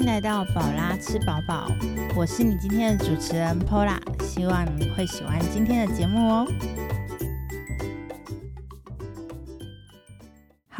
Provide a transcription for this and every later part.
迎来到宝拉吃饱饱，我是你今天的主持人 Pola，希望你会喜欢今天的节目哦。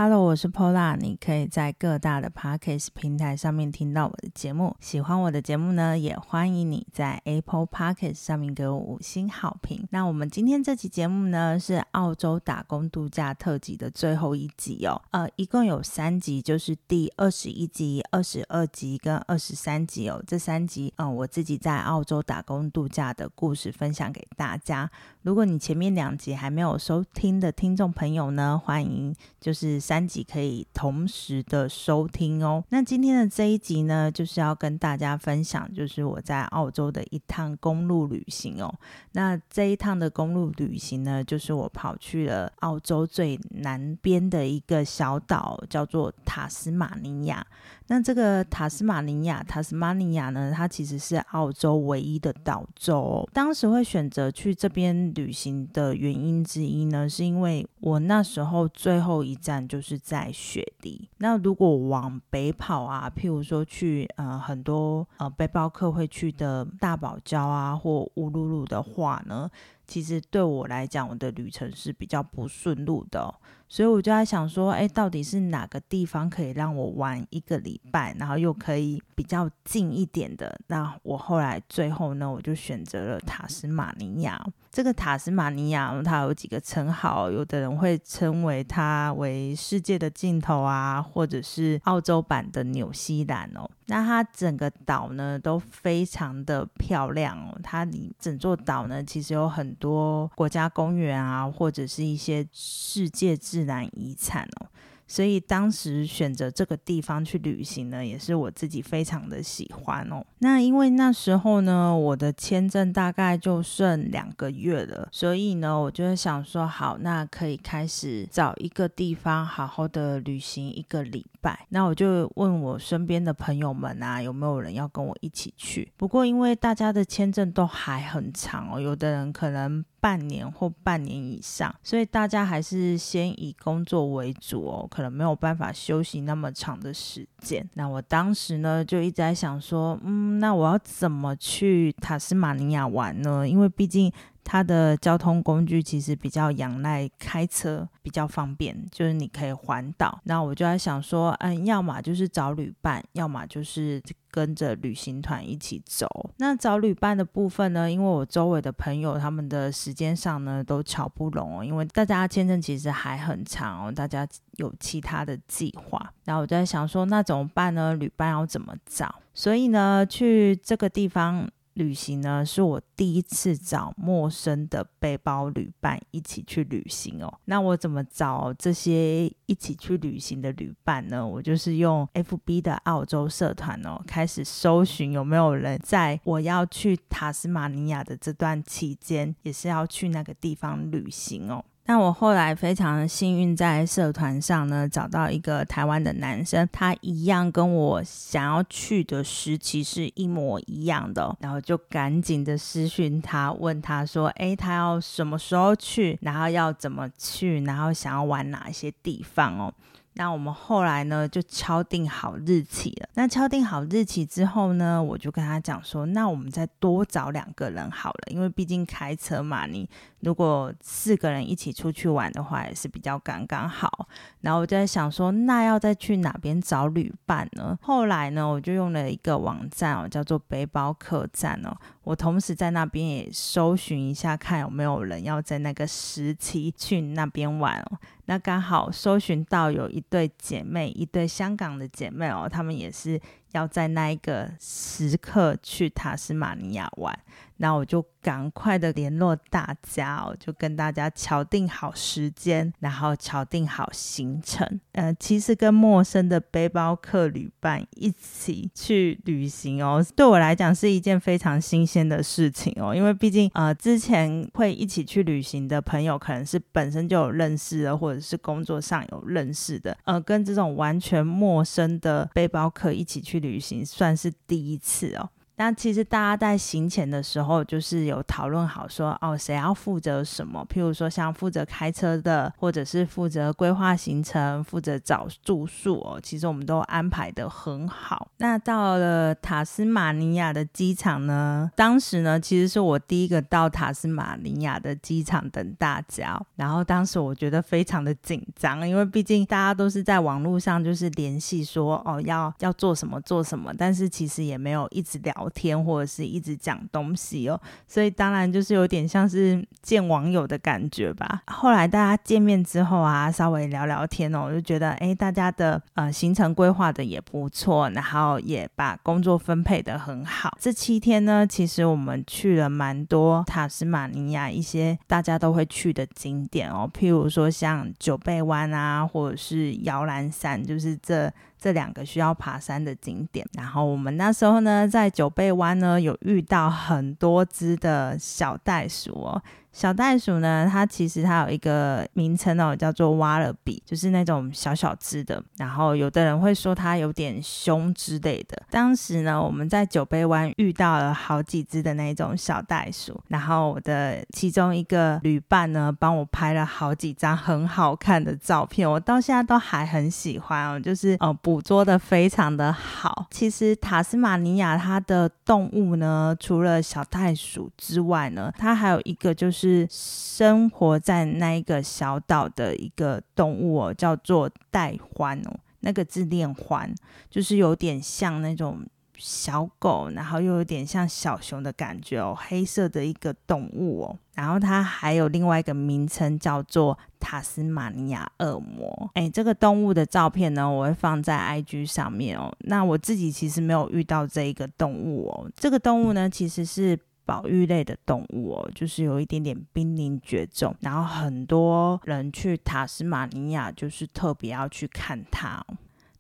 Hello，我是 Pola，你可以在各大的 Podcast 平台上面听到我的节目。喜欢我的节目呢，也欢迎你在 Apple Podcast 上面给我五星好评。那我们今天这期节目呢，是澳洲打工度假特辑的最后一集哦。呃，一共有三集，就是第二十一集、二十二集跟二十三集哦。这三集，嗯，我自己在澳洲打工度假的故事分享给大家。如果你前面两集还没有收听的听众朋友呢，欢迎就是三集可以同时的收听哦。那今天的这一集呢，就是要跟大家分享，就是我在澳洲的一趟公路旅行哦。那这一趟的公路旅行呢，就是我跑去了澳洲最南边的一个小岛，叫做塔斯马尼亚。那这个塔斯马尼亚，塔斯马尼亚呢，它其实是澳洲唯一的岛州。当时会选择去这边旅行的原因之一呢，是因为我那时候最后一站就是在雪地。那如果往北跑啊，譬如说去呃很多呃背包客会去的大堡礁啊或乌鲁鲁的话呢，其实对我来讲，我的旅程是比较不顺路的。所以我就在想说，哎，到底是哪个地方可以让我玩一个礼拜，然后又可以比较近一点的？那我后来最后呢，我就选择了塔斯马尼亚。这个塔斯马尼亚它有几个称号，有的人会称为它为世界的尽头啊，或者是澳洲版的纽西兰哦。那它整个岛呢都非常的漂亮哦，它里整座岛呢其实有很多国家公园啊，或者是一些世界自然遗产哦。所以当时选择这个地方去旅行呢，也是我自己非常的喜欢哦。那因为那时候呢，我的签证大概就剩两个月了，所以呢，我就想说，好，那可以开始找一个地方好好的旅行一个礼拜。那我就问我身边的朋友们啊，有没有人要跟我一起去？不过因为大家的签证都还很长哦，有的人可能。半年或半年以上，所以大家还是先以工作为主哦，可能没有办法休息那么长的时间。那我当时呢，就一直在想说，嗯，那我要怎么去塔斯马尼亚玩呢？因为毕竟。它的交通工具其实比较仰赖开车，比较方便，就是你可以环岛。那我就在想说，嗯，要么就是找旅伴，要么就是跟着旅行团一起走。那找旅伴的部分呢，因为我周围的朋友他们的时间上呢都瞧不拢哦，因为大家签证其实还很长哦，大家有其他的计划。然后我就在想说，那怎么办呢？旅伴要怎么找？所以呢，去这个地方。旅行呢，是我第一次找陌生的背包旅伴一起去旅行哦。那我怎么找这些一起去旅行的旅伴呢？我就是用 FB 的澳洲社团哦，开始搜寻有没有人在我要去塔斯马尼亚的这段期间，也是要去那个地方旅行哦。那我后来非常幸运，在社团上呢找到一个台湾的男生，他一样跟我想要去的时期是一模一样的，然后就赶紧的私讯他，问他说：“哎，他要什么时候去？然后要怎么去？然后想要玩哪些地方哦？”那我们后来呢，就敲定好日期了。那敲定好日期之后呢，我就跟他讲说，那我们再多找两个人好了，因为毕竟开车嘛，你如果四个人一起出去玩的话，也是比较刚刚好。然后我就在想说，那要再去哪边找旅伴呢？后来呢，我就用了一个网站哦，叫做背包客栈哦。我同时在那边也搜寻一下，看有没有人要在那个时期去那边玩哦。那刚好搜寻到有一对姐妹，一对香港的姐妹哦，她们也是要在那一个时刻去塔斯马尼亚玩。那我就赶快的联络大家哦，就跟大家敲定好时间，然后敲定好行程。呃，其实跟陌生的背包客旅伴一起去旅行哦，对我来讲是一件非常新鲜的事情哦。因为毕竟呃，之前会一起去旅行的朋友，可能是本身就有认识的，或者是工作上有认识的。呃，跟这种完全陌生的背包客一起去旅行，算是第一次哦。那其实大家在行前的时候，就是有讨论好说，哦，谁要负责什么？譬如说，像负责开车的，或者是负责规划行程、负责找住宿哦，其实我们都安排的很好。那到了塔斯马尼亚的机场呢，当时呢，其实是我第一个到塔斯马尼亚的机场等大家，然后当时我觉得非常的紧张，因为毕竟大家都是在网络上就是联系说，哦，要要做什么做什么，但是其实也没有一直聊天或者是一直讲东西哦，所以当然就是有点像是见网友的感觉吧。后来大家见面之后啊，稍微聊聊天哦，我就觉得哎，大家的呃行程规划的也不错，然后也把工作分配的很好。这七天呢，其实我们去了蛮多塔斯马尼亚一些大家都会去的景点哦，譬如说像九贝湾啊，或者是摇篮山，就是这。这两个需要爬山的景点，然后我们那时候呢，在九贝湾呢，有遇到很多只的小袋鼠哦。小袋鼠呢，它其实它有一个名称哦，叫做挖了比，就是那种小小只的。然后有的人会说它有点凶之类的。当时呢，我们在九杯湾遇到了好几只的那种小袋鼠，然后我的其中一个旅伴呢，帮我拍了好几张很好看的照片，我到现在都还很喜欢哦，就是呃捕捉的非常的好。其实塔斯马尼亚它的动物呢，除了小袋鼠之外呢，它还有一个就是。是生活在那一个小岛的一个动物哦，叫做带獾哦，那个字念獾，就是有点像那种小狗，然后又有点像小熊的感觉哦，黑色的一个动物哦，然后它还有另外一个名称叫做塔斯马尼亚恶魔。哎，这个动物的照片呢，我会放在 IG 上面哦。那我自己其实没有遇到这一个动物哦，这个动物呢，其实是。保育类的动物哦，就是有一点点濒临绝种，然后很多人去塔斯马尼亚就是特别要去看它。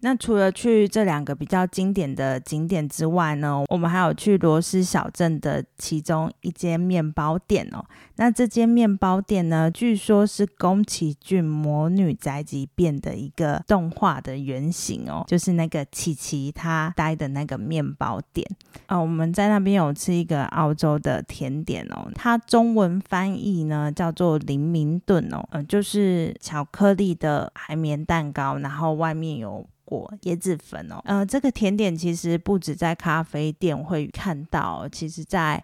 那除了去这两个比较经典的景点之外呢，我们还有去罗斯小镇的其中一间面包店哦。那这间面包店呢，据说是宫崎骏《魔女宅急便》的一个动画的原型哦，就是那个琪琪她待的那个面包店哦。我们在那边有吃一个澳洲的甜点哦，它中文翻译呢叫做林明顿哦，嗯，就是巧克力的海绵蛋糕，然后外面有。果椰子粉哦，呃，这个甜点其实不止在咖啡店会看到，其实在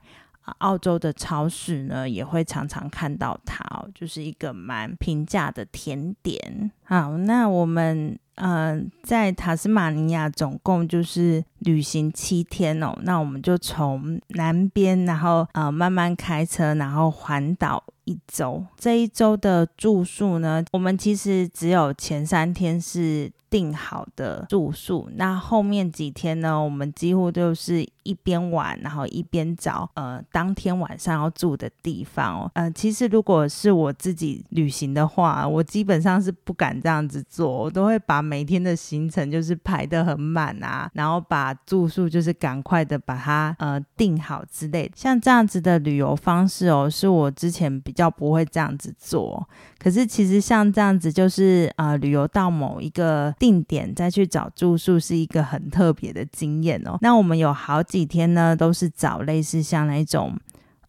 澳洲的超市呢也会常常看到它哦，就是一个蛮平价的甜点。好，那我们嗯在塔斯马尼亚总共就是旅行七天哦，那我们就从南边，然后呃慢慢开车，然后环岛一周。这一周的住宿呢，我们其实只有前三天是。订好的住宿，那后面几天呢？我们几乎就是一边玩，然后一边找呃当天晚上要住的地方哦。呃，其实如果是我自己旅行的话，我基本上是不敢这样子做，我都会把每天的行程就是排得很满啊，然后把住宿就是赶快的把它呃订好之类。像这样子的旅游方式哦，是我之前比较不会这样子做。可是其实像这样子，就是呃旅游到某一个。定点再去找住宿是一个很特别的经验哦。那我们有好几天呢，都是找类似像那种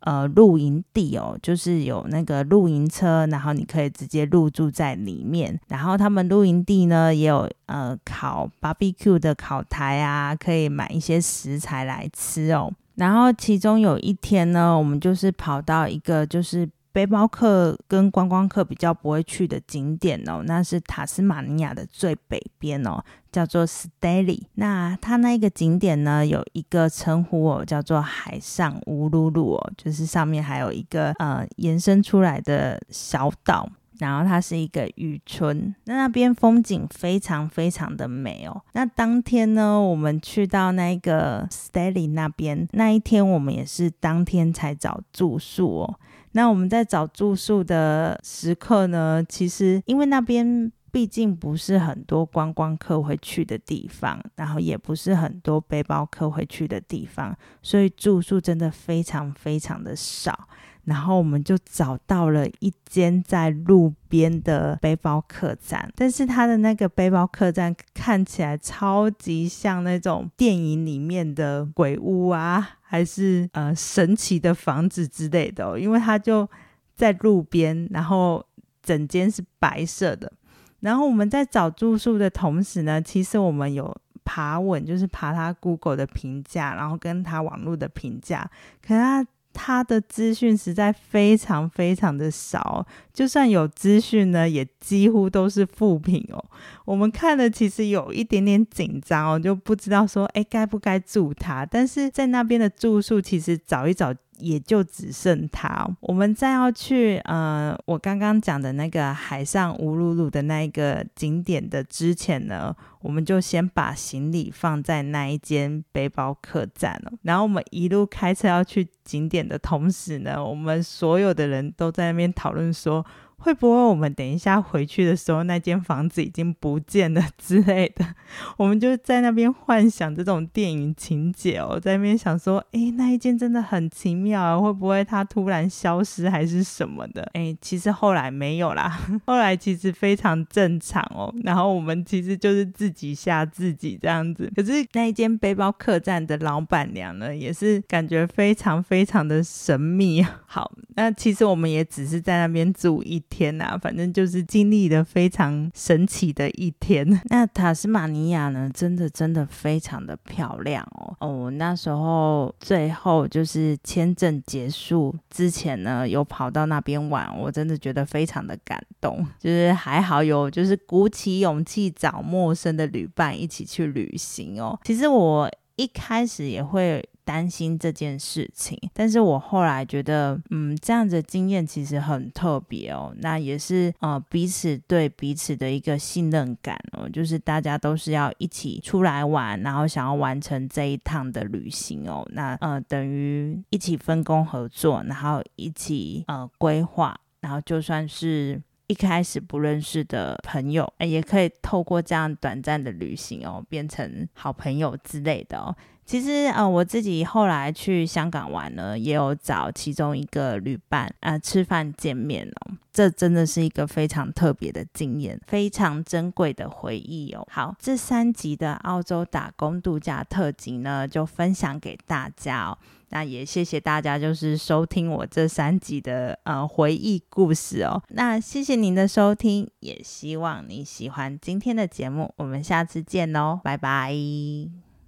呃露营地哦，就是有那个露营车，然后你可以直接入住在里面。然后他们露营地呢也有呃烤 barbecue 的烤台啊，可以买一些食材来吃哦。然后其中有一天呢，我们就是跑到一个就是。背包客跟观光客比较不会去的景点哦，那是塔斯马尼亚的最北边哦，叫做 s t a l y 那它那一个景点呢，有一个称呼哦，叫做海上乌鲁鲁哦，就是上面还有一个呃延伸出来的小岛，然后它是一个渔村，那那边风景非常非常的美哦。那当天呢，我们去到那个 s t a l y 那边，那一天我们也是当天才找住宿哦。那我们在找住宿的时刻呢，其实因为那边毕竟不是很多观光客会去的地方，然后也不是很多背包客会去的地方，所以住宿真的非常非常的少。然后我们就找到了一间在路边的背包客栈，但是它的那个背包客栈看起来超级像那种电影里面的鬼屋啊，还是呃神奇的房子之类的，因为它就在路边，然后整间是白色的。然后我们在找住宿的同时呢，其实我们有爬稳，就是爬他 Google 的评价，然后跟他网络的评价，可他他的资讯实在非常非常的少，就算有资讯呢，也几乎都是负评哦。我们看了其实有一点点紧张哦，就不知道说，哎，该不该住他？但是在那边的住宿，其实找一找。也就只剩他。我们再要去呃，我刚刚讲的那个海上乌鲁鲁的那一个景点的之前呢，我们就先把行李放在那一间背包客栈了。然后我们一路开车要去景点的同时呢，我们所有的人都在那边讨论说。会不会我们等一下回去的时候，那间房子已经不见了之类的？我们就在那边幻想这种电影情节哦，在那边想说，哎，那一间真的很奇妙啊，会不会它突然消失还是什么的？哎，其实后来没有啦，后来其实非常正常哦。然后我们其实就是自己吓自己这样子。可是那一间背包客栈的老板娘呢，也是感觉非常非常的神秘。好，那其实我们也只是在那边住一。天呐，反正就是经历了非常神奇的一天。那塔斯马尼亚呢，真的真的非常的漂亮哦。哦，那时候最后就是签证结束之前呢，有跑到那边玩，我真的觉得非常的感动。就是还好有，就是鼓起勇气找陌生的旅伴一起去旅行哦。其实我一开始也会。担心这件事情，但是我后来觉得，嗯，这样的经验其实很特别哦。那也是呃彼此对彼此的一个信任感哦，就是大家都是要一起出来玩，然后想要完成这一趟的旅行哦。那呃等于一起分工合作，然后一起呃规划，然后就算是一开始不认识的朋友，也可以透过这样短暂的旅行哦，变成好朋友之类的哦。其实呃，我自己后来去香港玩呢，也有找其中一个旅伴啊吃饭见面哦，这真的是一个非常特别的经验，非常珍贵的回忆哦。好，这三集的澳洲打工度假特辑呢，就分享给大家哦。那也谢谢大家，就是收听我这三集的呃回忆故事哦。那谢谢您的收听，也希望你喜欢今天的节目，我们下次见喽，拜拜。